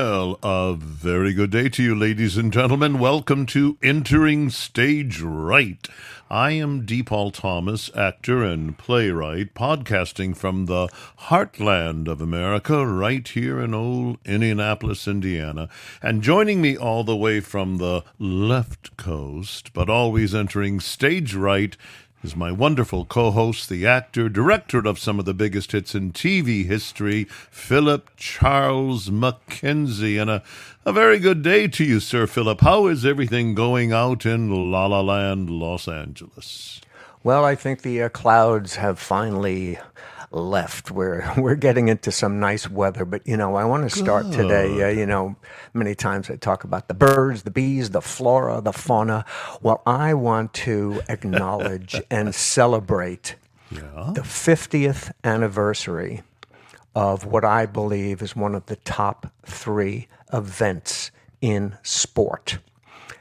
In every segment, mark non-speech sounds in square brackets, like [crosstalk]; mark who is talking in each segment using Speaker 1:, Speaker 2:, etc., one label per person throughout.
Speaker 1: Well, a very good day to you, ladies and gentlemen. Welcome to Entering Stage Right. I am Paul Thomas, actor and playwright, podcasting from the heartland of America, right here in old Indianapolis, Indiana. And joining me all the way from the left coast, but always entering stage right, is my wonderful co host, the actor, director of some of the biggest hits in TV history, Philip Charles MacKenzie. And a, a very good day to you, Sir Philip. How is everything going out in La La Land, Los Angeles?
Speaker 2: Well, I think the uh, clouds have finally left. We're [laughs] we're getting into some nice weather, but you know, I want to start Good. today. Uh, you know, many times I talk about the birds, the bees, the flora, the fauna. Well, I want to [laughs] acknowledge and celebrate yeah. the 50th anniversary of what I believe is one of the top three events in sport,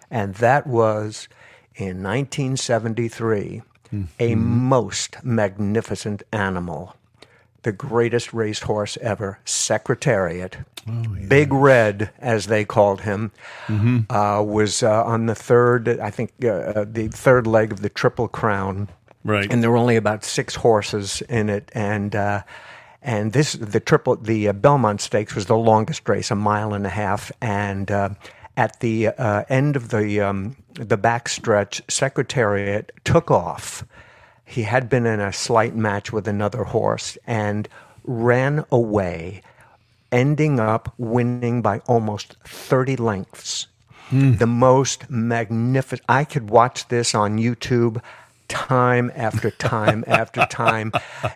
Speaker 2: and that was in 1973 mm-hmm. a most magnificent animal the greatest racehorse ever, Secretariat. Oh, yes. Big Red, as they called him, mm-hmm. uh, was uh, on the third, I think, uh, uh, the third leg of the Triple Crown.
Speaker 1: Right.
Speaker 2: And there were only about six horses in it, and uh, and this the triple the uh, Belmont Stakes was the longest race, a mile and a half, and at the end of the um, the backstretch, Secretariat took off he had been in a slight match with another horse and ran away, ending up winning by almost 30 lengths. Mm. The most magnificent. I could watch this on YouTube time after time after time.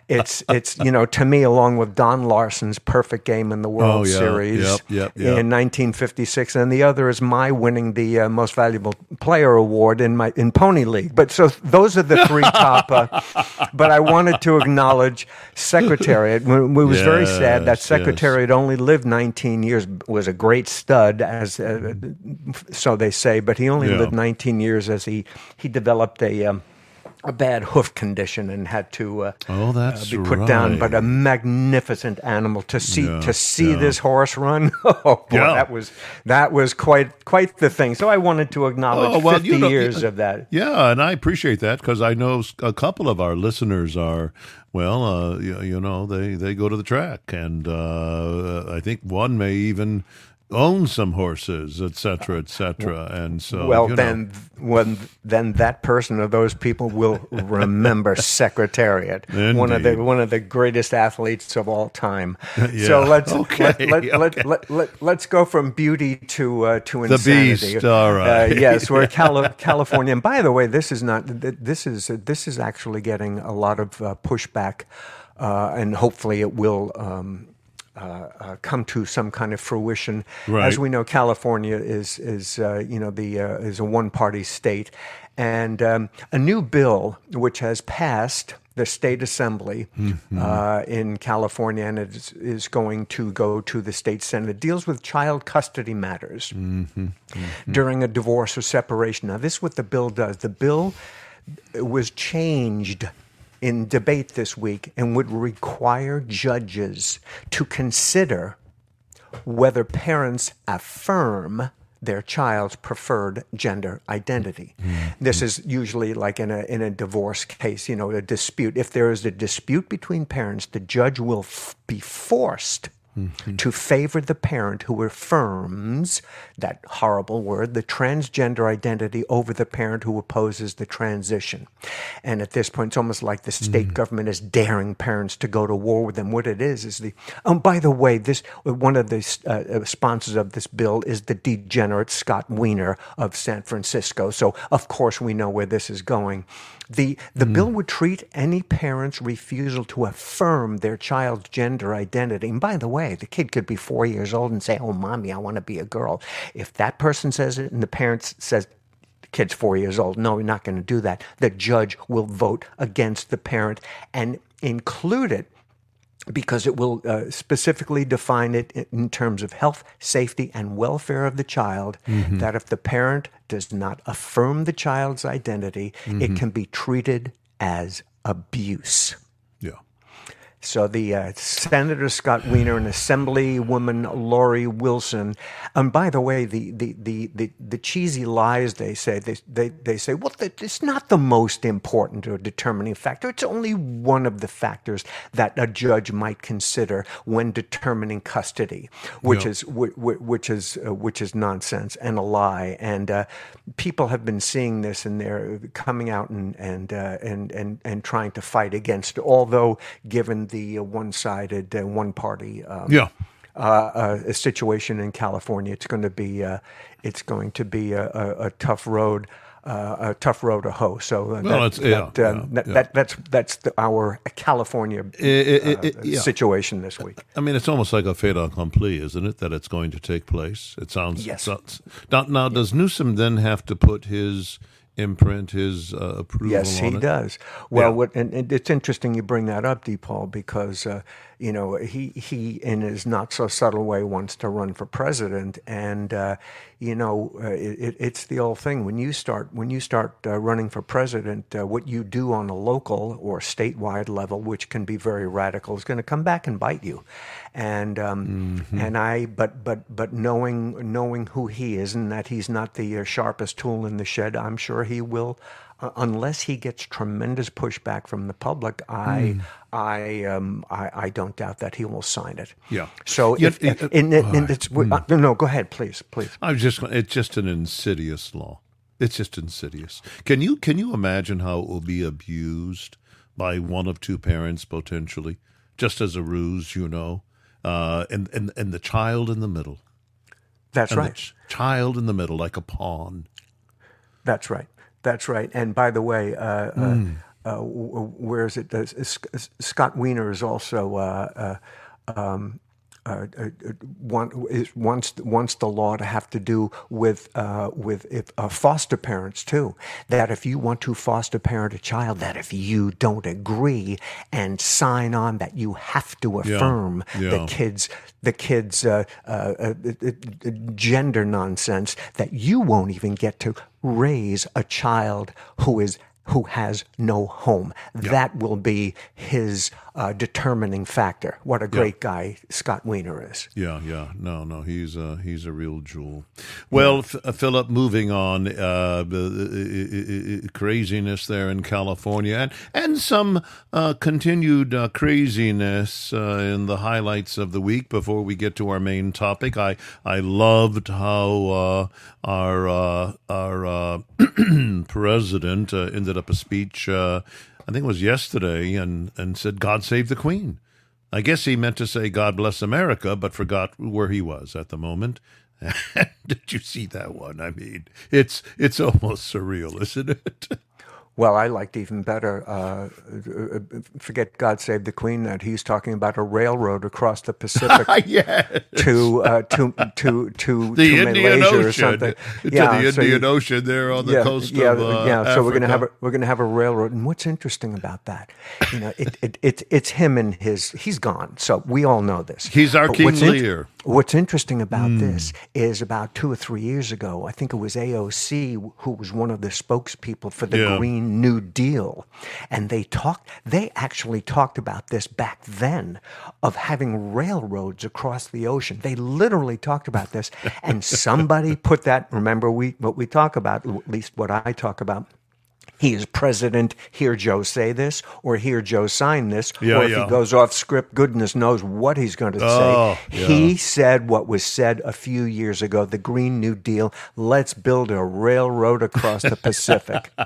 Speaker 2: It's it's you know to me along with Don Larsen's perfect game in the World
Speaker 1: oh, yeah.
Speaker 2: Series
Speaker 1: yep, yep,
Speaker 2: yep. in 1956, and the other is my winning the uh, most valuable player award in my in Pony League. But so those are the three [laughs] top. Uh, but I wanted to acknowledge Secretariat. It was yes, very sad that Secretariat yes. only lived 19 years. Was a great stud, as uh, so they say, but he only yeah. lived 19 years as he he developed a. Um, a bad hoof condition and had to uh,
Speaker 1: oh, that's
Speaker 2: uh, be put
Speaker 1: right.
Speaker 2: down. But a magnificent animal to see yeah, to see yeah. this horse run. [laughs] Oh boy, yeah. that was that was quite quite the thing. So I wanted to acknowledge oh, well, 50 you know, years of that.
Speaker 1: Yeah, and I appreciate that because I know a couple of our listeners are well, uh, you, you, know, they they go to the track, and uh, I think one may even own some horses, etc., etc. And so,
Speaker 2: well,
Speaker 1: you
Speaker 2: know. then, when then that person or those people will remember [laughs] Secretariat,
Speaker 1: Indeed.
Speaker 2: one of the one of the greatest athletes of all time. [laughs]
Speaker 1: yeah.
Speaker 2: So let's [laughs]
Speaker 1: okay.
Speaker 2: let, let, okay. let, let, let, us go from beauty to uh, to
Speaker 1: insanity. The beast, all right.
Speaker 2: Uh, yes, we're Cali- California. And by the way, this is not this is this is actually getting a lot of uh, pushback. Uh, and hopefully it will um, uh, uh, come to some kind of fruition.
Speaker 1: Right.
Speaker 2: As we know, California is is uh, you know the uh, is a one party state, and um, a new bill which has passed the state assembly mm-hmm. Uh, in California and it is, is, going to go to the state senate. It deals with child custody matters mm-hmm. Mm-hmm. during a divorce or separation. Now, this is what the bill does. The bill was changed in debate this week and would require judges to consider whether parents affirm their child's preferred gender identity. Mm-hmm. This is usually like in a in a divorce case, you know, a dispute. If there is a dispute between parents, the judge will f- be forced Mm-hmm. to favor the parent who affirms that horrible word, the transgender identity, over the parent who opposes the transition. And at this point, it's almost like the state mm-hmm. government is daring parents to go to war with them. What it is is the. Oh, by the way, this one of the uh, uh, sponsors of this bill is the degenerate Scott Wiener of San Francisco. So of course we know where this is going. The, the mm. bill would treat any parent's refusal to affirm their child's gender identity. And by the way, the kid could be four years old and say, Oh, mommy, I want to be a girl. If that person says it and the parent says, the kid's four years old, no, we're not going to do that, the judge will vote against the parent and include it because it will uh, specifically define it in terms of health, safety, and welfare of the child. Mm-hmm. That if the parent does not affirm the child's identity, mm-hmm. it can be treated as abuse. So the uh, Senator Scott Wiener and Assemblywoman Lori Wilson. And by the way, the the, the, the, the cheesy lies they say they they, they say well it's not the most important or determining factor. It's only one of the factors that a judge might consider when determining custody, which is which is uh, which is nonsense and a lie. And uh, people have been seeing this and they're coming out and and uh, and and and trying to fight against. Although given the uh, one-sided, uh, one-party um,
Speaker 1: yeah.
Speaker 2: Uh, situation in California. It's going to be it's going to be a, a, a tough road. Uh, a tough road to hoe. So
Speaker 1: well, that,
Speaker 2: yeah, that, um, yeah, that, yeah. that, that's that's the, our California it, it, it, uh, situation this week.
Speaker 1: I mean, it's almost like a fait accompli, isn't it? That it's going to take place. It sounds.
Speaker 2: Yes.
Speaker 1: Sounds, now, now, does Newsom then have to put his imprint, his uh, approval?
Speaker 2: Yes, he does. Well, what, and, it's interesting you bring that up, D. Paul, because uh, you know, he he in his not so subtle way wants to run for president, and uh, you know, uh, it, it's the old thing when you start when you start uh, running for president, uh, what you do on a local or statewide level, which can be very radical, is going to come back and bite you, and um, mm-hmm. and I but but but knowing knowing who he is and that he's not the uh, sharpest tool in the shed, I'm sure he will uh, unless he gets tremendous pushback from the public, I, mm. I, um, I, I, don't doubt that he will sign it.
Speaker 1: Yeah.
Speaker 2: So if, uh, in, in, in, it's, mm. uh, no, go ahead, please, please.
Speaker 1: I was just, it's just an insidious law. It's just insidious. Can you can you imagine how it will be abused by one of two parents potentially, just as a ruse, you know, uh, and and and the child in the middle.
Speaker 2: That's
Speaker 1: and
Speaker 2: right.
Speaker 1: Ch- child in the middle, like a pawn.
Speaker 2: That's right. That's right. And by the way, uh, mm. uh, where is it? Scott Wiener is also uh, uh, um, uh, uh, wants wants the law to have to do with uh, with if, uh, foster parents too. That if you want to foster parent a child, that if you don't agree and sign on, that you have to affirm yeah. Yeah. the kids the kids uh, uh, gender nonsense. That you won't even get to raise a child who is who has no home. That will be his uh, determining factor. What a great guy Scott Wiener is.
Speaker 1: Yeah, yeah. No, no, he's a, he's a real jewel. Well, yeah. F- uh, Philip, moving on, uh, the, craziness there in California and, and some uh, continued uh, craziness uh, in the highlights of the week before we get to our main topic. I, I loved how our, our [clears throat] president ended up a speech, uh, I think it was yesterday, and, and said, God save the Queen. I guess he meant to say, God bless America, but forgot where he was at the moment. [laughs] Did you see that one? I mean, it's it's almost surreal, isn't it? [laughs]
Speaker 2: Well, I liked even better. Uh, forget God Save the Queen. That he's talking about a railroad across the Pacific [laughs]
Speaker 1: yes.
Speaker 2: to uh, to to to [laughs]
Speaker 1: the
Speaker 2: to
Speaker 1: Indian
Speaker 2: Malaysia
Speaker 1: Ocean,
Speaker 2: or something.
Speaker 1: To yeah, the Indian you, Ocean there on the
Speaker 2: yeah,
Speaker 1: coast
Speaker 2: yeah,
Speaker 1: of uh,
Speaker 2: yeah. So
Speaker 1: Africa.
Speaker 2: we're gonna have a, we're gonna have a railroad. And what's interesting about that, you know, it, it, it it's him and his. He's gone. So we all know this.
Speaker 1: He's our
Speaker 2: but
Speaker 1: King Lear.
Speaker 2: In, what's interesting about mm. this is about two or three years ago, I think it was AOC who was one of the spokespeople for the
Speaker 1: yeah.
Speaker 2: Green New Deal deal. And they talked, they actually talked about this back then of having railroads across the ocean. They literally talked about this. And somebody [laughs] put that, remember we, what we talk about, at least what I talk about, he is president, hear Joe say this, or hear Joe sign this,
Speaker 1: yeah,
Speaker 2: or if
Speaker 1: yeah.
Speaker 2: he goes off script, goodness knows what he's going to
Speaker 1: oh,
Speaker 2: say.
Speaker 1: Yeah.
Speaker 2: He said what was said a few years ago the Green New Deal, let's build a railroad across the Pacific. [laughs]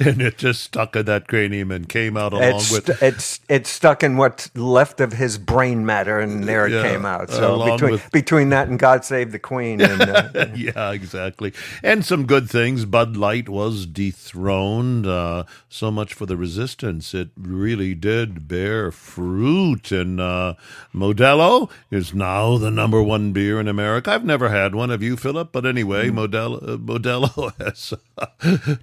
Speaker 1: and it just stuck in that cranium and came out along
Speaker 2: it's,
Speaker 1: with
Speaker 2: it's it's stuck in what's left of his brain matter, and there it came out. So between with, between that and God Save the Queen, and, uh, [laughs]
Speaker 1: yeah, exactly, and some good things. Bud Light was dethroned. Uh, so much for the resistance. It really did bear fruit, and uh, Modelo is now the number one beer in America. I've never had one. Have you, Philip? But anyway, mm. Modelo uh, Modelo [laughs] has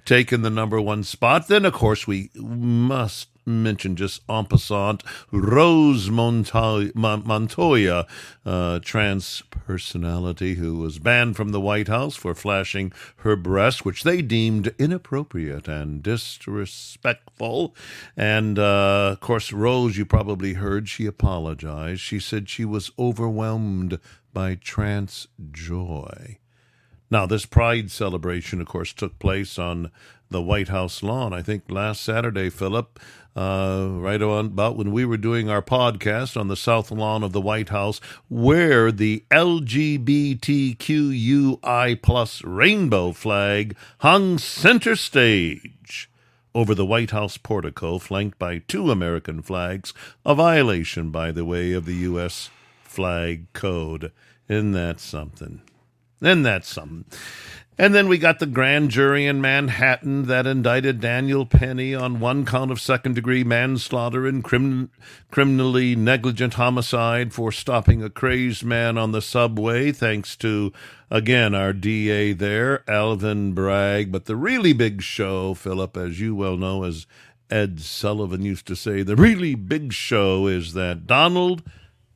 Speaker 1: taken the number one spot. Then, of course, we must mention just en passant Rose Montoya, Montoya uh, trans personality who was banned from the White House for flashing her breasts, which they deemed inappropriate and disrespectful. And uh, of course, Rose, you probably heard, she apologized. She said she was overwhelmed by trans joy. Now, this Pride celebration, of course, took place on the White House lawn. I think last Saturday, Philip, uh, right on about when we were doing our podcast on the south lawn of the White House, where the LGBTQI plus rainbow flag hung center stage over the White House portico, flanked by two American flags, a violation, by the way, of the U.S. flag code. Isn't that something? Isn't that something? And then we got the grand jury in Manhattan that indicted Daniel Penny on one count of second degree manslaughter and crim- criminally negligent homicide for stopping a crazed man on the subway, thanks to, again, our DA there, Alvin Bragg. But the really big show, Philip, as you well know, as Ed Sullivan used to say, the really big show is that Donald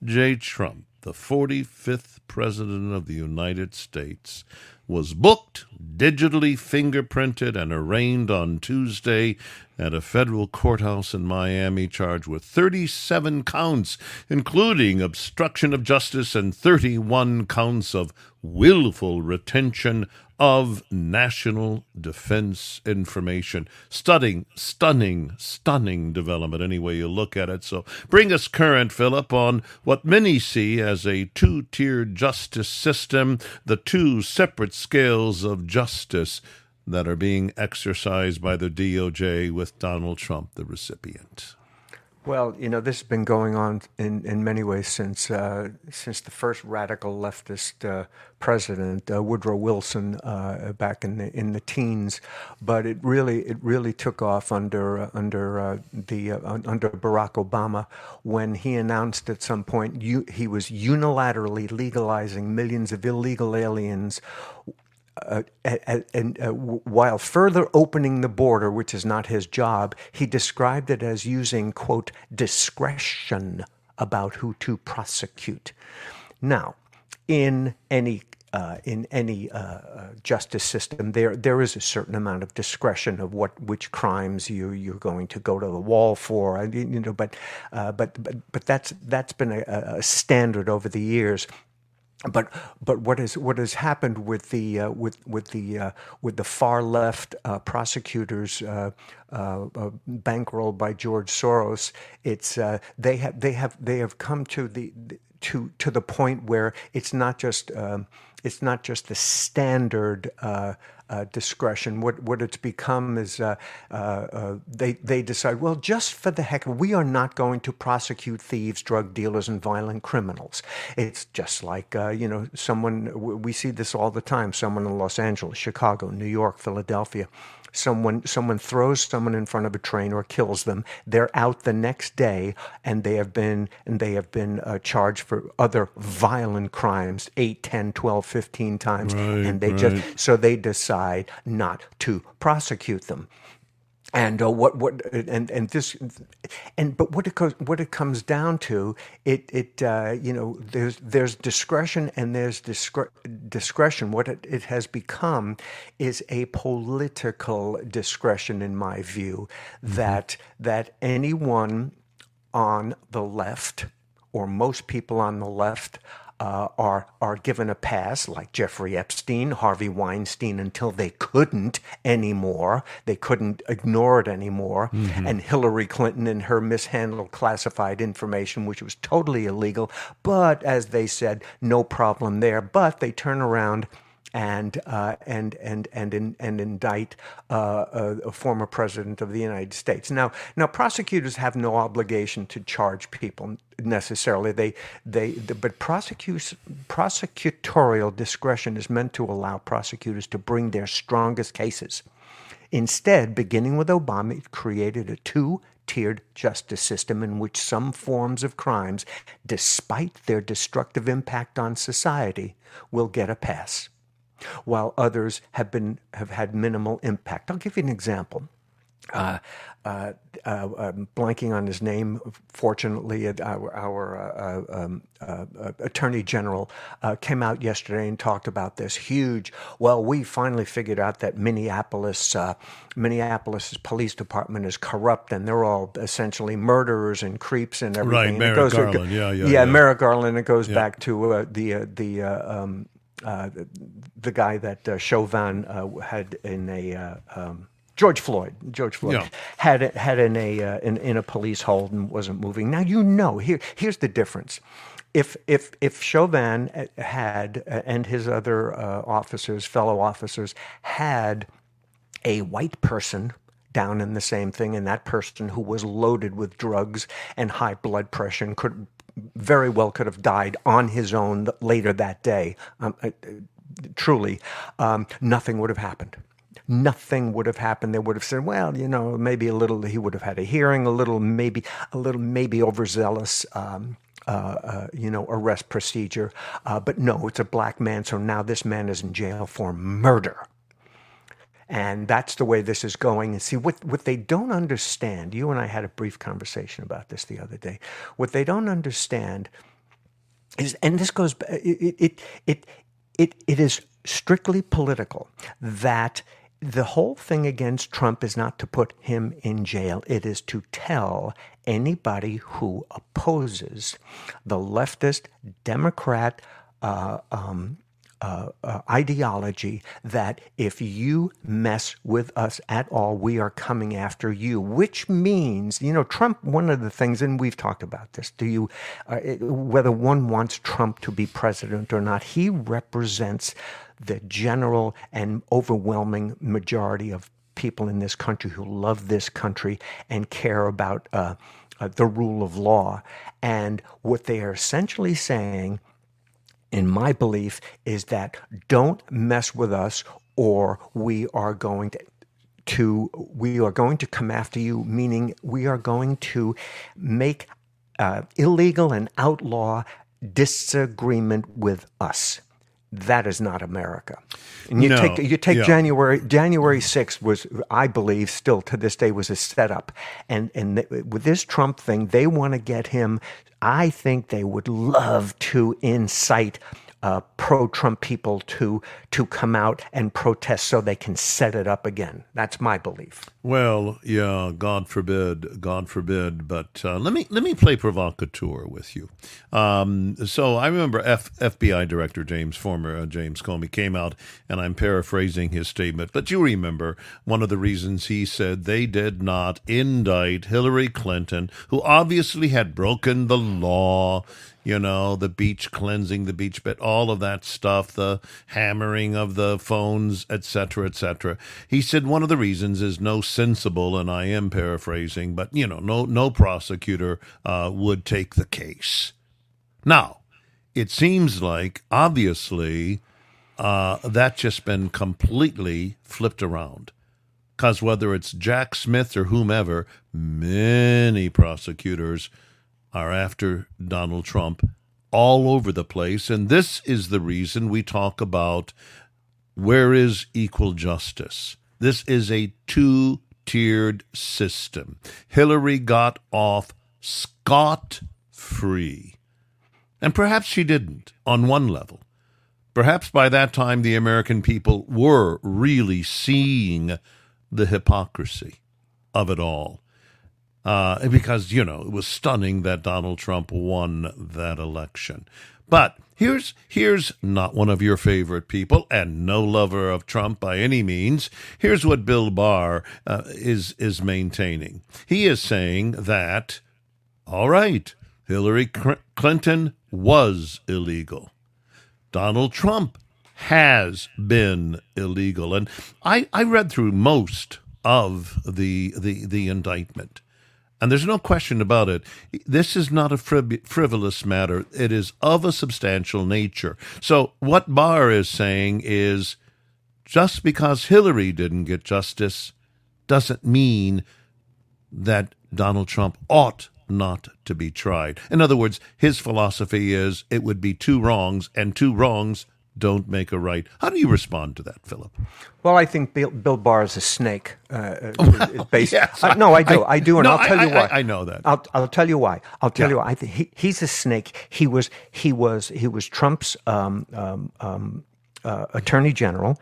Speaker 1: J. Trump, the 45th President of the United States, was booked, digitally fingerprinted, and arraigned on Tuesday at a federal courthouse in Miami, charged with 37 counts, including obstruction of justice and 31 counts of willful retention of national defense information. Stunning, stunning, stunning development, any way you look at it. So bring us current, Philip, on what many see as a two tiered justice system, the two separate scales of justice that are being exercised by the DOJ with Donald Trump, the recipient.
Speaker 2: Well, you know, this has been going on in, in many ways since uh, since the first radical leftist uh, president uh, Woodrow Wilson uh, back in the in the teens, but it really it really took off under uh, under uh, the under Barack Obama when he announced at some point you, he was unilaterally legalizing millions of illegal aliens uh, and uh, while further opening the border, which is not his job, he described it as using, quote, discretion about who to prosecute. Now, in any uh, in any uh, uh, justice system, there there is a certain amount of discretion of what which crimes you you're going to go to the wall for. You know, but but but but that's that's been a, a standard over the years but but what is what has happened with the uh, with with the uh, with the far left uh, prosecutors uh, uh, uh, bankrolled by George Soros? It's they have they have they have come to the to to the point where it's not just um, it's not just the standard uh, discretion. What what it's become is uh, uh, uh they they decide well just for the heck we are not going to prosecute thieves, drug dealers, and violent criminals. It's just like uh, you know someone we see this all the time. Someone in Los Angeles, Chicago, New York, Philadelphia someone someone throws someone in front of a train or kills them they're out the next day and they have been and they have been uh, charged for other violent crimes 8 10 12 15 times right, and they right. just so they decide not to prosecute them and uh, what what and and this and but what it goes, what it comes down to it it uh, you know there's there's discretion and there's discre- discretion what it, it has become is a political discretion in my view mm-hmm. that that anyone on the left or most people on the left uh, are are given a pass, like Jeffrey Epstein, Harvey Weinstein, until they couldn't anymore. They couldn't ignore it anymore. Mm-hmm. And Hillary Clinton and her mishandled classified information, which was totally illegal. But as they said, no problem there. But they turn around and uh, and and and in, and indict uh, a, a, former president of the United States. Now, now prosecutors have no obligation to charge people necessarily. They they the, but prosecutorial discretion is meant to allow prosecutors to bring their strongest cases. Instead, beginning with Obama, it created a two tiered justice system in which some forms of crimes, despite their destructive impact on society, will get a pass while others have been have had minimal impact. I'll give you an example. uh, uh, uh, um, blanking on his name. Fortunately, our, our uh, uh, um, uh, attorney general came out yesterday and talked about this huge. Well, we finally figured out that Minneapolis, Minneapolis police department is corrupt, and they're all essentially murderers and creeps and everything.
Speaker 1: Right, Merrick Garland. yeah, yeah,
Speaker 2: yeah,
Speaker 1: yeah.
Speaker 2: Merrick Garland. It goes yeah. back to the the. Um, the guy that Chauvin had in a um, George Floyd. George Floyd yeah. had had in a uh, in, in a police hold and wasn't moving. Now you know here here's the difference. If if if Chauvin had uh, and his other uh, officers, fellow officers, had a white person down in the same thing, and that person who was loaded with drugs and high blood pressure and could very well could have died on his own later that day. Um, uh, truly, um, nothing would have happened nothing would have happened. They would have said, well, you know, maybe a little, he would have had a hearing, a little, maybe, a little, maybe overzealous. Um, uh, uh, you know, arrest procedure. Uh, but no, it's a black man, so now this man is in jail for murder. And that's the way this is going. And see, what, what they don't understand, you and I had a brief conversation about this the other day. What they don't understand is, and this goes, it, it, it, it, it is strictly political that the whole thing against Trump is not to put him in jail. It is to tell anybody who opposes the leftist Democrat uh, um, uh, uh, ideology that if you mess with us at all, we are coming after you, which means, you know, Trump, one of the things, and we've talked about this, do you, uh, whether one wants Trump to be president or not, he represents the general and overwhelming majority of people in this country who love this country and care about uh, uh, the rule of law. And what they are essentially saying, in my belief, is that don't mess with us or we are going to to we are going to come after you meaning we are going to make uh, illegal and outlaw disagreement with us that is not America. And you no, take you take yeah. January January sixth was I believe still to this day was a setup, and and with this Trump thing they want to get him. I think they would love to incite uh, pro-Trump people to to come out and protest so they can set it up again. That's my belief.
Speaker 1: Well, yeah, God forbid, God forbid. But uh, let me let me play provocateur with you. Um, so I remember F- FBI Director James, former uh, James Comey, came out, and I'm paraphrasing his statement, but you remember one of the reasons he said they did not indict Hillary Clinton, who obviously had broken the law you know, the beach cleansing, the BleachBit, all of that stuff, the hammering of the phones, etc., etc. He said one of the reasons is no sensible, and I am paraphrasing, but you know, no no prosecutor uh, would take the case. Now, it seems like obviously uh, that's just been completely flipped around. Because whether it's Jack Smith or whomever, many prosecutors are after Donald Trump all over the place. And this is the reason we talk about where is equal justice. This is a two tiered system. Hillary got off scot free. And perhaps she didn't on one level. Perhaps by that time the American people were really seeing the hypocrisy of it all uh, because you know it was stunning that Donald Trump won that election. But here's here's not one of your favorite people and no lover of Trump by any means. Here's what Bill Barr uh, is is maintaining. He is saying that all right, Hillary Clinton was illegal. Donald Trump has been illegal, and I I read through most of the the the indictment. And there's no question about it. This is not a frivolous matter. It is of a substantial nature. So, what Barr is saying is just because Hillary didn't get justice doesn't mean that Donald Trump ought not to be tried. In other words, his philosophy is it would be two wrongs, and two wrongs don't make a right. How do you respond to that, Philip?
Speaker 2: Well, I think Bill, Bill Barr is a snake. Uh, uh [laughs] based, yes, uh, no, I do. I, I do, and
Speaker 1: no,
Speaker 2: I'll tell
Speaker 1: I,
Speaker 2: you why.
Speaker 1: I, I, know that.
Speaker 2: I'll, I'll tell you why. I'll tell yeah. you why. I he, he's a snake. He was he was he was Trump's um, um, um, uh, attorney general,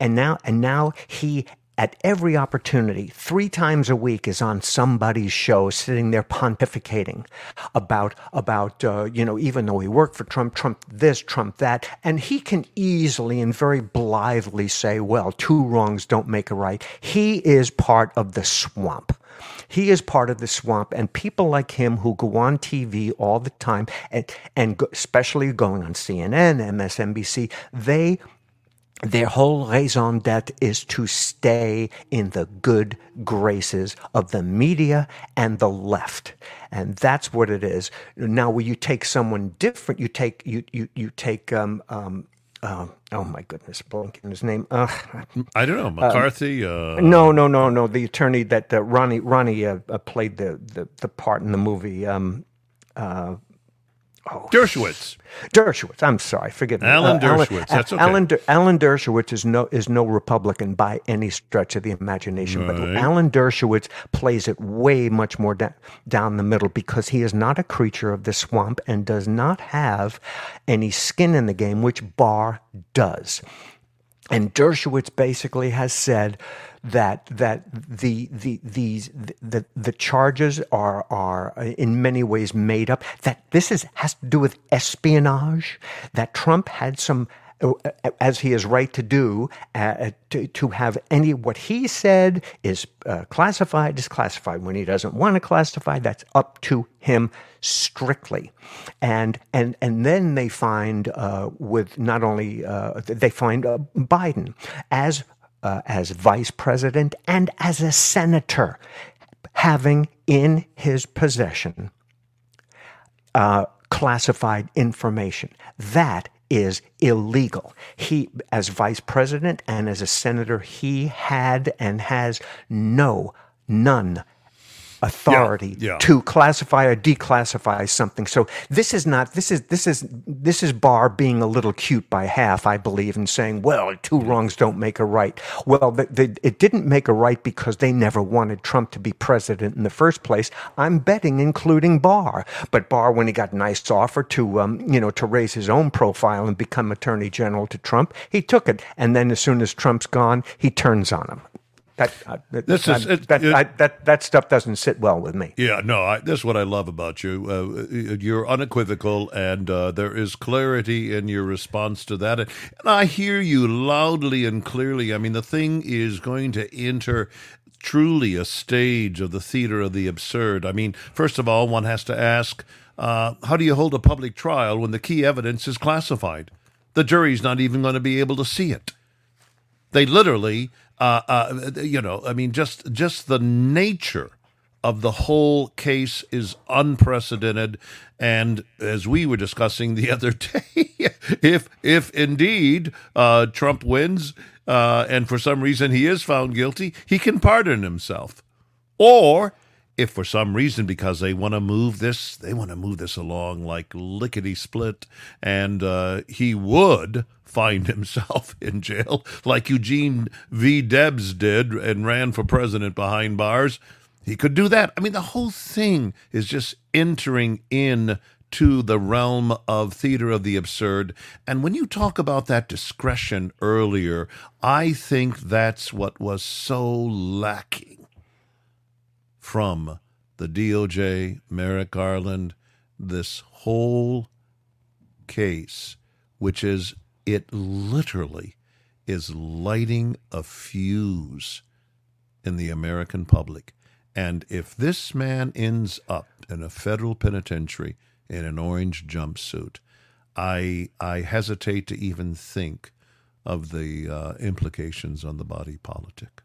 Speaker 2: and now and now he at every opportunity, three times a week, is on somebody's show, sitting there pontificating about about uh, you know even though he worked for Trump, Trump this, Trump that, and he can easily and very blithely say, "Well, two wrongs don't make a right." He is part of the swamp. He is part of the swamp, and people like him who go on TV all the time, and, and especially going on CNN, MSNBC, they their whole raison d'etre is to stay in the good graces of the media and the left and that's what it is now when you take someone different you take you you, you take um, um, uh, oh my goodness, blanking his name. Uh,
Speaker 1: I don't know McCarthy. Uh,
Speaker 2: no, no, no, no. The attorney that uh, Ronnie Ronnie uh, uh, played the, the, the part in the movie. Um,
Speaker 1: Oh, Dershowitz.
Speaker 2: Dershowitz. I'm sorry. Forgive me.
Speaker 1: Alan uh, Dershowitz. Alan, That's okay.
Speaker 2: Alan, Alan Dershowitz is no is no Republican by any stretch of the imagination, right. but Alan Dershowitz plays it way much more da- down the middle because he is not a creature of the swamp and does not have any skin in the game, which Barr does. And Dershowitz basically has said that that the the these the the charges are are uh, in many ways made up. That this is has to do with espionage. That Trump had some as he is right to do, uh, to, to have any what he said is uh, classified is classified. When he doesn't want to classify, that's up to him strictly. And and and then they find uh, with not only uh, they find uh, Biden as uh, as vice president and as a senator, having in his possession classified information. That is illegal. He, as vice president and as a senator, he had and has no, none authority yeah, yeah. to classify or declassify something. So this is not this is this is this is Barr being a little cute by half, I believe, and saying, "Well, two wrongs don't make a right." Well, it didn't make a right because they never wanted Trump to be president in the first place. I'm betting, including Barr. But Barr, when he got a nice offer to um, you know to raise his own profile and become Attorney General to Trump, he took it. And then as soon as Trump's gone, he turns on him. That uh, this is it, that, it, I, that that stuff doesn't sit well with me.
Speaker 1: Yeah, no, I, this is what I love about you. Uh, you're unequivocal, and uh, there is clarity in your response to that. And I hear you loudly and clearly. I mean, the thing is going to enter truly a stage of the theater of the absurd. I mean, first of all, one has to ask, uh, how do you hold a public trial when the key evidence is classified? The jury's not even going to be able to see it. They literally uh, uh, you know, I mean, just just the nature of the whole case is unprecedented. And as we were discussing the [laughs] other day, if if indeed uh, Trump wins uh, and for some reason he is found guilty, he can pardon himself, or if for some reason because they want to move this, they want to move this along like lickety split, and uh, he would find himself [laughs] in jail like Eugene V. Debs did and ran for president behind bars. He could do that. I mean, the whole thing is just entering in to the realm of theater of the absurd. And when you talk about that discretion earlier, I think that's what was so lacking from the DOJ, Merrick Garland, this whole case, which is it literally is lighting a fuse in the American public. And if this man ends up in a federal penitentiary in an orange jumpsuit, I I hesitate to even think of the uh, implications on the body politic.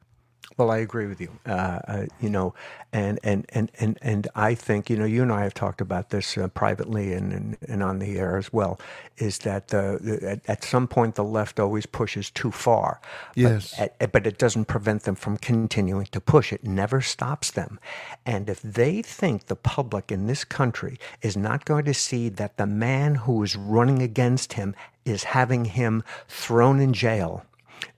Speaker 2: Well, I agree with you. Uh, uh, you know, and, and and and and I think you know you and I have talked about this uh, privately and, and, and on the air as well. Is that the, the at, at, some point the left always pushes too far.
Speaker 1: Yes.
Speaker 2: But, at, but it doesn't prevent them from continuing to push. It never stops them. And if they think the public in this country is not going to see that the man who is running against him is having him thrown in jail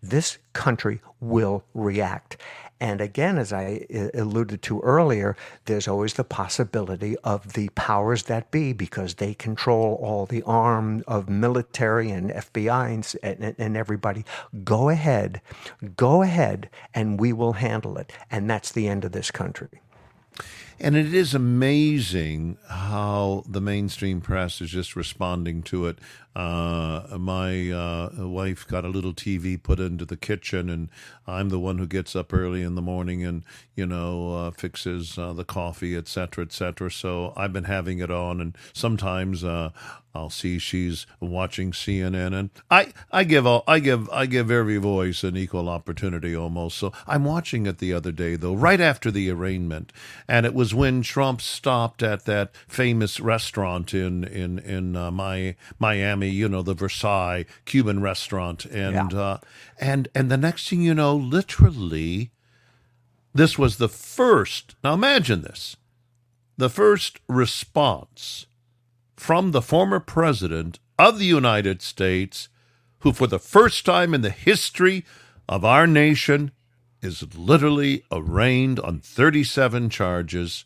Speaker 2: this country will react. And again, as I uh, alluded to earlier, there's always the possibility of the powers that be because they control all the arm of military and FBI and, and, everybody. Go ahead, go ahead, and we will handle it. And that's the end of this country.
Speaker 1: And it is amazing how the mainstream press is just responding to it. Uh, my uh, wife got a little TV put into the kitchen, and I'm the one who gets up early in the morning and you know uh, fixes uh, the coffee, et cetera, et cetera. So I've been having it on, and sometimes uh, I'll see she's watching CNN, and I I give all, I give I give every voice an equal opportunity almost. So I'm watching it the other day though, right after the arraignment, and it was when Trump stopped at that famous restaurant in in in uh, my Miami you know, the Versailles Cuban restaurant, and yeah. uh, and and the next thing you know, literally, this was the first. Now imagine this, the first response from the former president of the United States, who for the first time in the history of our nation is literally arraigned on 37 charges.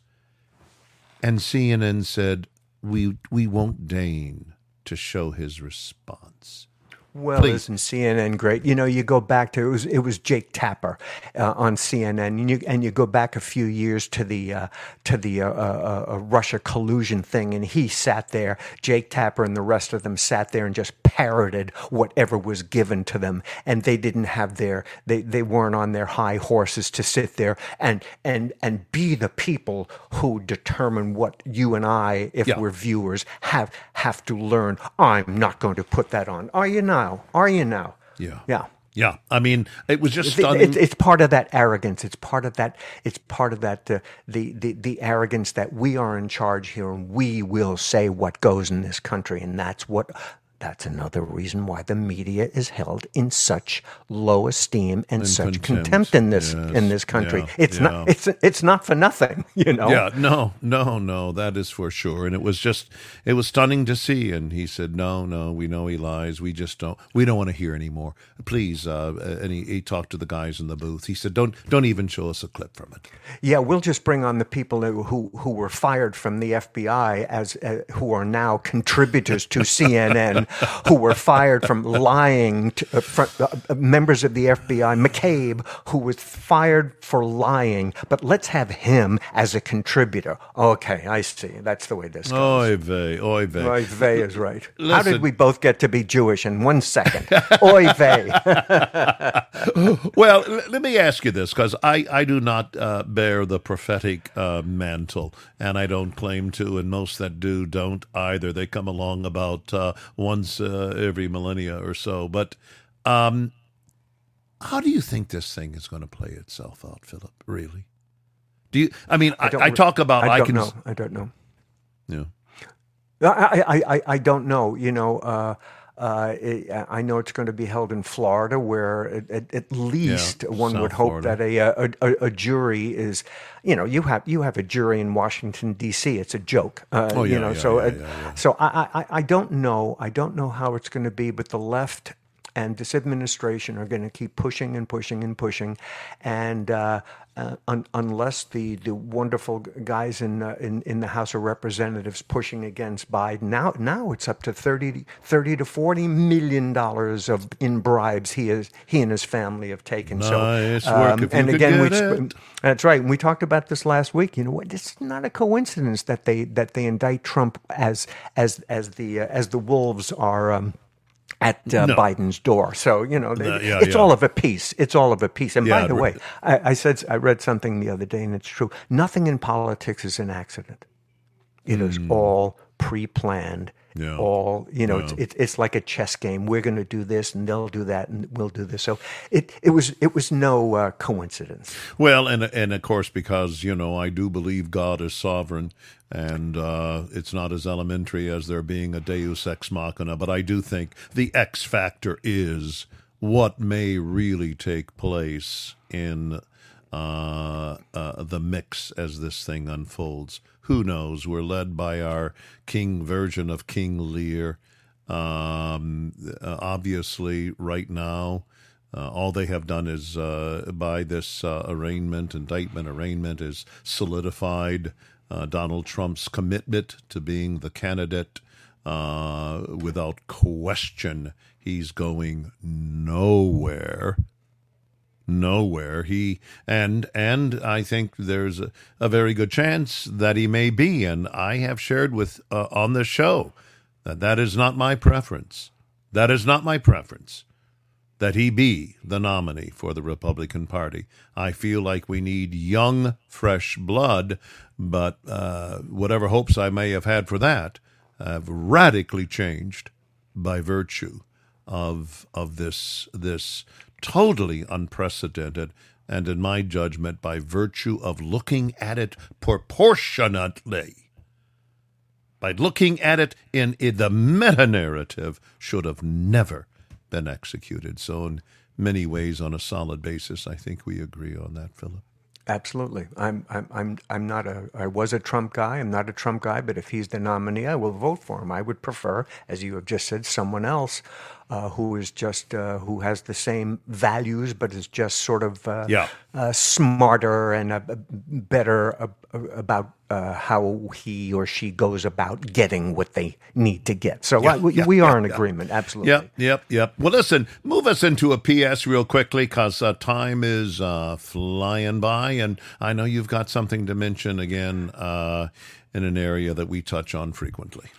Speaker 1: And CNN said, we, we won't deign to show his response.
Speaker 2: Well, Please. isn't CNN great? You know, you go back to it was it was Jake Tapper uh, on CNN, and you and you go back a few years to the uh, to the uh, uh, uh, Russia collusion thing, and he sat there. Jake Tapper and the rest of them sat there and just parroted whatever was given to them, and they didn't have their they they weren't on their high horses to sit there and and and be the people who determine what you and I, if yeah. we're viewers, have have to learn. I'm not going to put that on. Are you not? Now? Are you now?
Speaker 1: Yeah.
Speaker 2: Yeah.
Speaker 1: Yeah, I mean, it was just stunning.
Speaker 2: It's, it's, part of that arrogance. It's part of that. It's part of that. Uh, the, the the arrogance that we are in charge here and we will say what goes in this country, and that's what that's another reason why the media is held in such low esteem and, and such contempt, contempt in this yes. in this country. Yeah. It's yeah. not it's it's not for nothing, [laughs] you know.
Speaker 1: Yeah, no, no, no, that is for sure. And it was just it was stunning to see. And he said, "No, no, we know he lies. We just don't. We don't want to hear anymore. Please." Uh, and he, he talked to the guys in the booth. He said, "Don't don't even show us a clip from it."
Speaker 2: Yeah, we'll just bring on the people who who were fired from the FBI as uh, who are now contributors to [laughs] CNN who were fired from lying, to, uh, from, uh, members of the FBI, McCabe, who was fired for lying, but let's have him as a contributor. Okay, I see. That's the way this goes.
Speaker 1: Oy vey, oy vey.
Speaker 2: Oy vey is right. Listen. How did we both get to be Jewish in one second? oy vey. [laughs]
Speaker 1: well, let me ask you this, because I, I do not uh, bear the prophetic uh, mantle, and I don't claim to, and most that do don't either. They come along about uh, once uh, every millennia or so. But um, how do you think this thing is going to play itself out, Philip? Really? Do you? I mean, I, I, I talk about.
Speaker 2: I,
Speaker 1: I can.
Speaker 2: Know. I don't know.
Speaker 1: Yeah.
Speaker 2: I, I, I, don't know. You know, uh, uh, it, I know it's going to be held in Florida, where at, at least yeah, one South would hope Florida. that a, a, a, a, jury is, you know, you have you have a jury in Washington D.C. It's a joke, uh, oh, yeah, you know. Yeah, so, uh, so I, I I don't know. I don't know how it's going to be, but the left and this administration are going to keep pushing and pushing and pushing, and uh, uh, un- unless the, the wonderful guys in, uh, in in the House of Representatives pushing against Biden now now it's up to 30, 30 to forty million dollars of in bribes he is he and his family have taken.
Speaker 1: Nice so, um, work and again, we,
Speaker 2: that's right. We talked about this last week. You know what? It's not a coincidence that they that they indict Trump as as as the uh, as the wolves are. Um, at uh, no. Biden's door. So you know, no, yeah, it's yeah. all of a piece. It's all of a piece. And yeah, by the way, I, I, said I read something the other day, and it's true. Nothing in politics is an accident. It mm. is all pre-planned
Speaker 1: Yeah.
Speaker 2: all you know
Speaker 1: Yeah.
Speaker 2: it's, it, it's like a chess game we're going to do this and they'll do that and we'll do this so it, it was it was no uh, coincidence
Speaker 1: Well, and and of course, because you know, I do believe God is sovereign, and uh, it's not as elementary as there being a Deus ex machina. But I do think the X factor is what may really take place in uh, uh, the mix as this thing unfolds. Who knows? We're led by our king version of King Lear. Um, uh, obviously, right now, uh, all they have done is, uh, by this uh, arraignment, indictment, arraignment, is solidified uh, Donald Trump's commitment to being the candidate. Uh, without question, he's going nowhere nowhere. He and and I think there's a, a very good chance that he may be. And I have shared with uh, on the show that that is not my preference. That is not my preference. That he be the nominee for the Republican Party. I feel like we need young, fresh blood, but uh, whatever hopes I may have had for that have radically changed by virtue of of this this totally unprecedented and in my judgment by virtue of looking at it proportionately. By looking at it in, in the meta narrative should have never been executed. So in many ways on a solid basis i think we agree on that philip
Speaker 2: Absolutely. I'm, I'm, I'm, I'm not a, I was a Trump guy. I'm not a Trump guy, but if he's the nominee, I will vote for him. I would prefer, as you have just said, someone else uh, who is just, uh, who has the same values, but is just sort of uh,
Speaker 1: Yeah.
Speaker 2: uh, smarter and uh, better uh, about uh, how he or she goes about getting what they need to get. So I- we,
Speaker 1: yeah,
Speaker 2: we are
Speaker 1: yeah,
Speaker 2: in
Speaker 1: yeah.
Speaker 2: agreement. Absolutely.
Speaker 1: Yep, yep, yep. Well, listen, move us into a PS real quickly because uh, time is uh, flying by, and I know you've got something to mention again uh, in an area that we touch on frequently.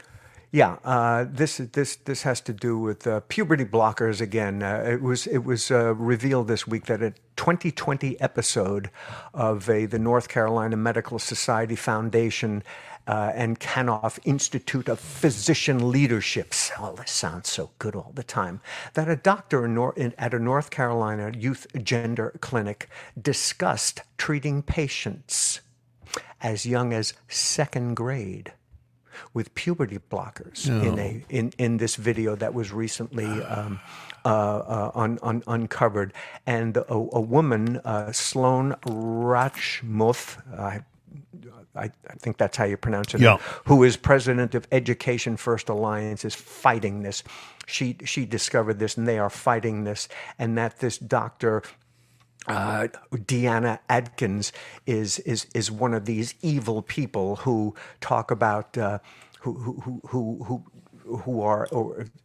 Speaker 2: Yeah, uh, this this this has to do with uh, puberty blockers again. Uh, it was it was uh, revealed this week that a 2020 episode of a, the North Carolina Medical Society Foundation uh, and Kanof Institute of Physician Leadership. Oh, this sounds so good all the time. That a doctor in Nor- in, at a North Carolina youth gender clinic discussed treating patients as young as second grade with puberty blockers in a in, in this video that was recently um, uh, uh, un, un, uncovered, and a, a woman, uh, Sloan Rachmuth, I, I, I think that's how you pronounce it,
Speaker 1: Yeah.
Speaker 2: who is president of Education First Alliance, is fighting this. She she discovered this, and they are fighting this, and that this doctor uh, Deanna Adkins is is is one of these evil people who talk about uh, who who who who. who are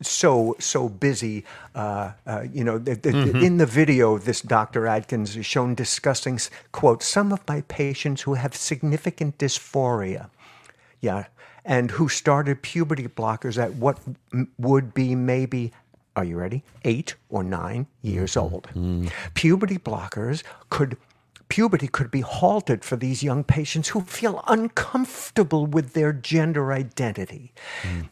Speaker 2: so so busy, uh, uh, you know. The, the, In the video, this Dr. Adkins is shown discussing quote some of my patients who have significant dysphoria, yeah, and who started puberty blockers at what m- would be maybe, are you ready? Eight or nine years old. Puberty blockers could. Puberty could be halted for these young patients who feel uncomfortable with their gender identity.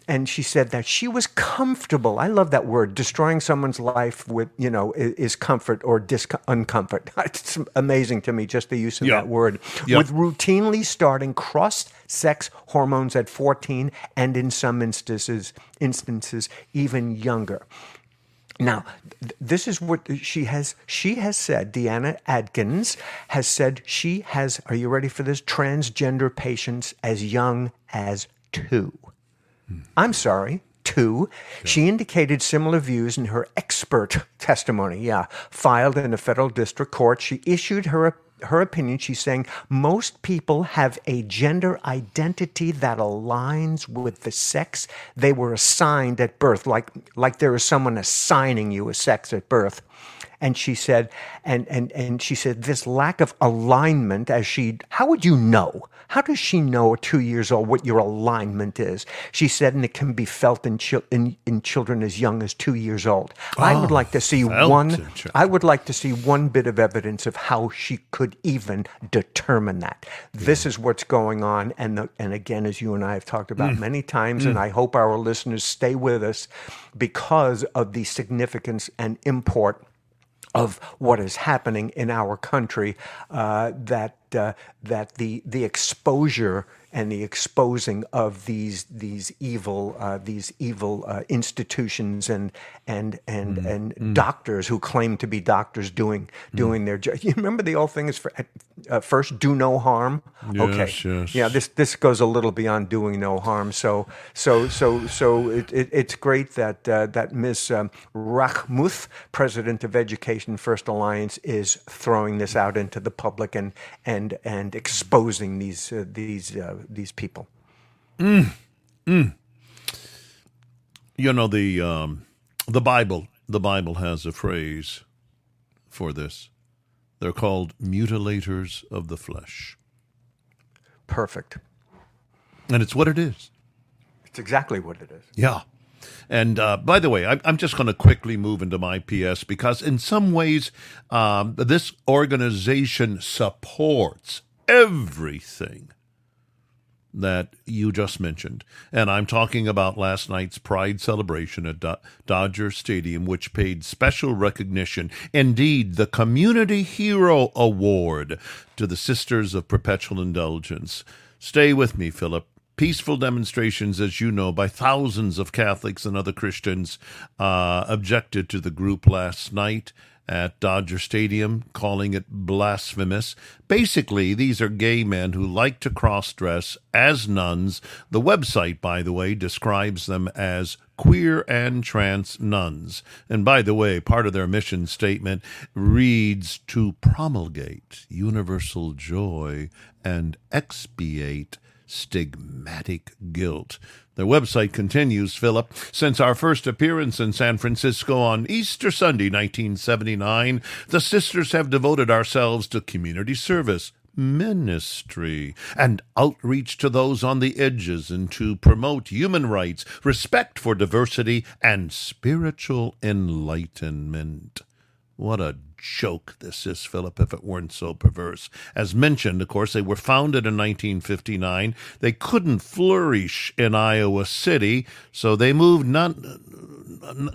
Speaker 2: And she said that she was comfortable. I love that word. Destroying someone's life with, you know, is comfort or dis- uncomfort. [laughs] It's amazing to me, just the use of
Speaker 1: Yeah.
Speaker 2: that word.
Speaker 1: Yeah.
Speaker 2: With routinely starting cross sex hormones at 14 and in some instances instances even younger. Now, th- this is what she has she has said Deanna Adkins has said she has are you ready for this transgender patients as young as 2. Hmm. I'm sorry, two. She indicated similar views in her expert testimony, yeah, filed in a federal district court. She issued her her opinion. She's saying most people have a gender identity that aligns with the sex they were assigned at birth, like like there is someone assigning you a sex at birth. And she said, and and and she said this lack of alignment. As she, how would you know? How does she know at two years old what your alignment is? She said, and it can be felt in, chi- in, in children as young as two years old. I would
Speaker 1: Oh,
Speaker 2: like to see one. I would like to see one bit of evidence of how she could even determine that. This is what's going on, and the, and again, as you and I have talked about many times, and I hope our listeners stay with us because of the significance and import of what is happening in our country. Uh, that uh, that the the exposure and the exposing of these these evil uh, these evil uh, institutions and and and and doctors who claim to be doctors doing doing their job. You remember the old thing is for, uh, first do no harm. okay,
Speaker 1: Yes, yes.
Speaker 2: yeah. This this goes a little beyond doing no harm. So so so so it, it, it's great that uh, that Ms. Um, Rachmuth, president of Education First Alliance, is throwing this out into the public and and and exposing these uh, these uh, these people.
Speaker 1: You know the um, the Bible. The Bible has a phrase for this. They're called mutilators of the flesh,
Speaker 2: Perfect.
Speaker 1: and it's what it is.
Speaker 2: It's exactly what it is.
Speaker 1: Yeah. And uh, by the way, I'm just going to quickly move into my PS because, in some ways, um, this organization supports everything that you just mentioned. And I'm talking about last night's Pride celebration at Do- Dodger Stadium, which paid special recognition, indeed, the Community Hero Award to the Sisters of Perpetual Indulgence. Stay with me, Philip. Peaceful demonstrations, as you know, by thousands of Catholics and other Christians uh, objected to the group last night at Dodger Stadium, calling it blasphemous. Basically, these are gay men who like to cross dress as nuns. The website, by the way, describes them as queer and trans nuns. And by the way, part of their mission statement reads to promulgate universal joy and expiate stigmatic guilt. The website continues, Philip. Since our first appearance in San Francisco on Easter Sunday, 1979, the sisters have devoted ourselves to community service, ministry, and outreach to those on the edges and to promote human rights, respect for diversity, and spiritual enlightenment. What a joke this is, Philip, if it weren't so perverse. As mentioned, of course, they were founded in 1959. They couldn't flourish in Iowa City, so they moved not,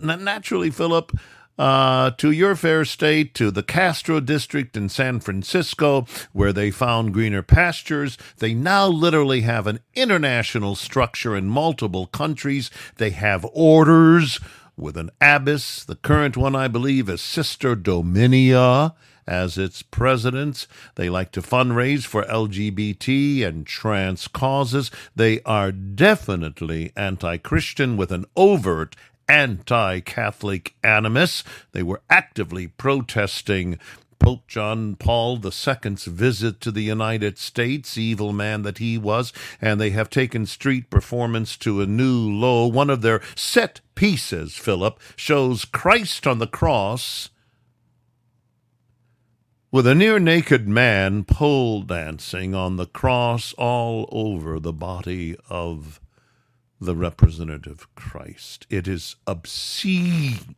Speaker 1: naturally, Philip, uh, to your fair state, to the Castro district in San Francisco, where they found greener pastures. They now literally have an international structure in multiple countries. They have orders with an abbess. The current one, I believe, is Sister Dominia as its presidents. They like to fundraise for LGBT and trans causes. They are definitely anti Christian with an overt anti Catholic animus. They were actively protesting Pope John Paul II's visit to the United States, evil man that he was, and they have taken street performance to a new low. One of their set pieces, Philip, shows Christ on the cross with a near naked man pole dancing on the cross all over the body of the representative Christ. It is obscene.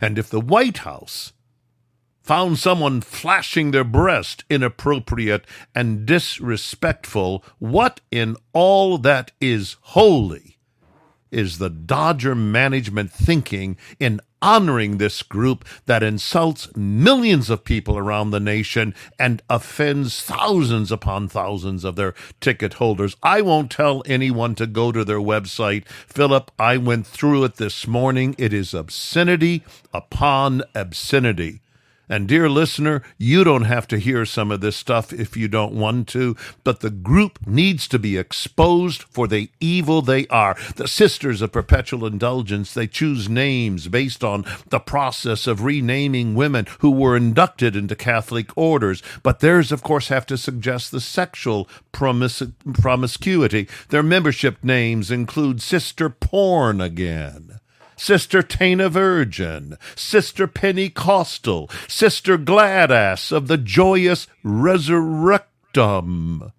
Speaker 1: And if the White House found someone flashing their breast inappropriate and disrespectful, what in all that is holy is the Dodger management thinking in honoring this group that insults millions of people around the nation and offends thousands upon thousands of their ticket holders. I won't tell anyone to go to their website. Philip, I went through it this morning. It is obscenity upon obscenity. And dear listener, you don't have to hear some of this stuff if you don't want to, but the group needs to be exposed for the evil they are. The Sisters of Perpetual Indulgence, they choose names based on the process of renaming women who were inducted into Catholic orders, but theirs, of course, have to suggest the sexual promis- promiscuity. Their membership names include Sister Porn again. Sister Tana Virgin, Sister Pentecostal, Sister Gladass of the Joyous Resurrectum.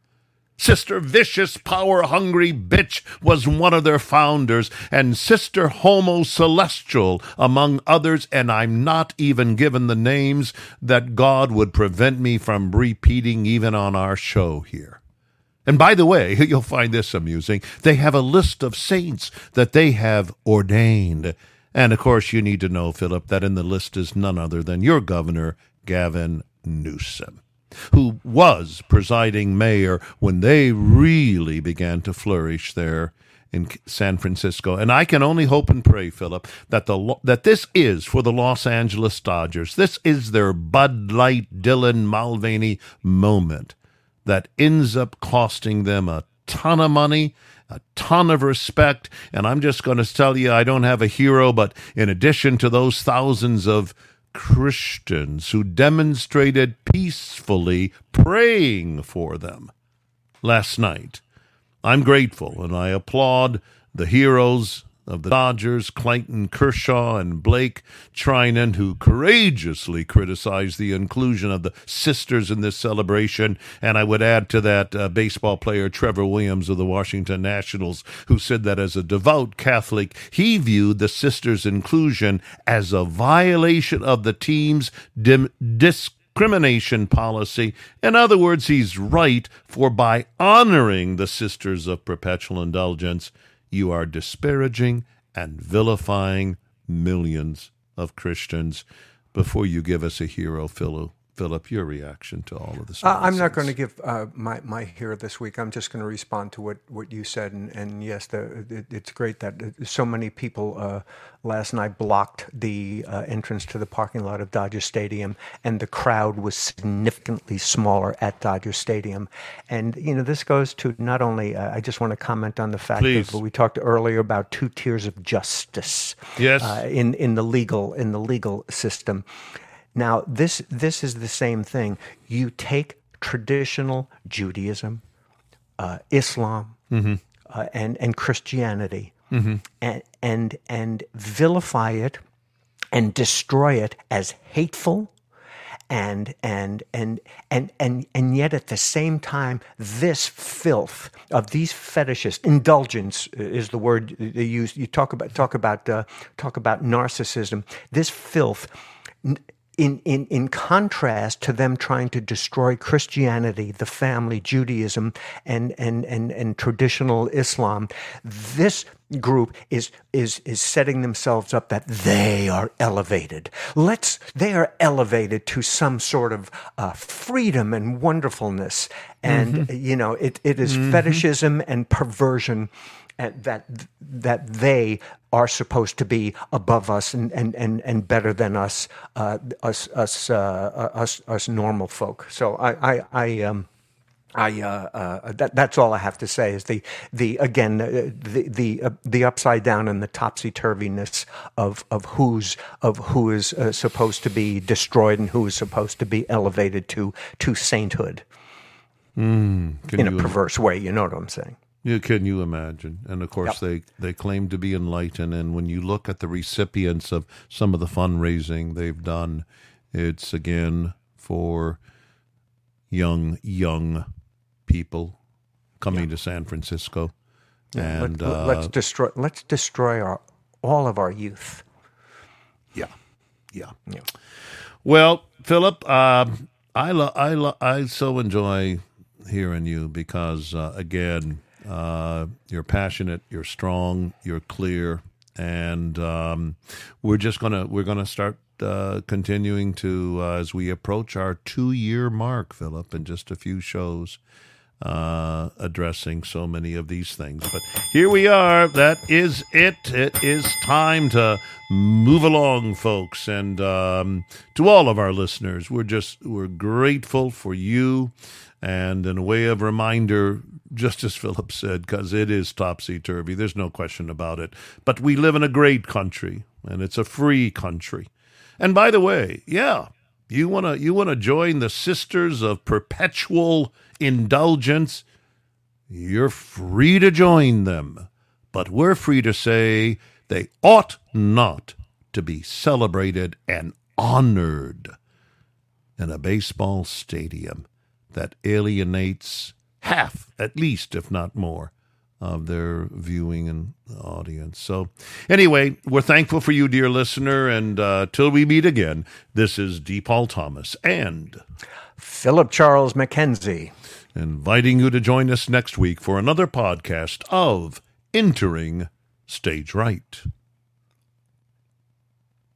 Speaker 1: Sister Vicious Power Hungry Bitch was one of their founders, and Sister Homo Celestial, among others, and I'm not even given the names that God would prevent me from repeating even on our show here. And by the way, [laughs] you'll find this amusing. They have a list of saints that they have ordained. And of course, you need to know, Philip, that in the list is none other than your governor, Gavin Newsom who was presiding mayor when they really began to flourish there in San Francisco. And I can only hope and pray, Philip, that the that this is for the Los Angeles Dodgers. This is their Bud Light, Dylan Mulvaney moment that ends up costing them a ton of money a ton of respect. And I'm just going to tell you, I don't have a hero, but in addition to those thousands of Christians who demonstrated peacefully praying for them last night. I'm grateful and I applaud the heroes of the Dodgers, Clayton Kershaw and Blake Treinen, who courageously criticized the inclusion of the sisters in this celebration. And I would add to that uh, baseball player Trevor Williams of the Washington Nationals, who said that as a devout Catholic, he viewed the sisters' inclusion as a violation of the team's dim- discrimination policy. In other words, he's right, for by honoring the sisters of perpetual indulgence, you are disparaging and vilifying millions of Christians before you give us a hero, Philip. Philip, your reaction to all of this?
Speaker 2: Uh, I'm not going to give uh, my my here this week. I'm just going to respond to what, what you said, and, and yes, the, it, it's great that so many people uh, last night blocked the uh, entrance to the parking lot of Dodger Stadium, and the crowd was significantly smaller at Dodger Stadium. And you know, this goes to not only. Uh, I just want to comment on the fact
Speaker 1: Please.
Speaker 2: that we talked earlier about two tiers of justice.
Speaker 1: Yes.
Speaker 2: Uh, in in the legal in the legal system. Now, this, this is the same thing. You take traditional Judaism, uh, Islam, mm-hmm. uh, and, and Christianity, mm-hmm. and, and, and vilify it and destroy it as hateful and and and and and and yet at the same time this filth of these fetishists indulgence is the word they use you talk about talk about uh, talk about narcissism this filth in, in, in contrast to them trying to destroy Christianity, the family, Judaism, and, and, and, and traditional Islam, this group is, is, is setting themselves up that they are elevated. Let's, they are elevated to some sort of uh, freedom and wonderfulness. And, mm-hmm. you know, it, it is mm-hmm. fetishism and perversion and that that they are supposed to be above us and and and, and better than us uh, us us uh, us us normal folk. So I I, I um. I uh, uh, that, that's all I have to say is the the again uh, the the uh, the upside down and the topsy turviness of of who's of who is uh, supposed to be destroyed and who is supposed to be elevated to to sainthood
Speaker 1: mm,
Speaker 2: in a perverse way. You know what I'm saying?
Speaker 1: Yeah, can you imagine? And of course, yep. they, they claim to be enlightened. And when you look at the recipients of some of the fundraising they've done, it's again for young, young people coming to San Francisco. Yeah, and
Speaker 2: let, uh, let's destroy let's destroy our all of our youth.
Speaker 1: Yeah, yeah. yeah. Well, Philip, uh, I lo- I lo- I so enjoy hearing you because uh, again uh, you're passionate, you're strong, you're clear, and um, we're just gonna we're gonna start uh, continuing to uh, as we approach our two year mark, Philip, in just a few shows. Uh, addressing so many of these things. But here we are. That is it. It is time to move along, folks. And um, to all of our listeners, we're just we're grateful for you. And in a way of reminder, just as Philip said, because it is topsy turvy. There's no question about it. But we live in a great country, and it's a free country. And by the way, yeah, you wanna you wanna join the Sisters of Perpetual Indulgence? You're free to join them, but we're free to say They ought not to be celebrated and honored in a baseball stadium that alienates half, at least, if not more, of their viewing and audience. So, anyway, we're thankful for you, dear listener. And uh, till we meet again, this is D. Paul Thomas and
Speaker 2: Philip Charles MacKenzie,
Speaker 1: inviting you to join us next week for another podcast of Entering Stage Right.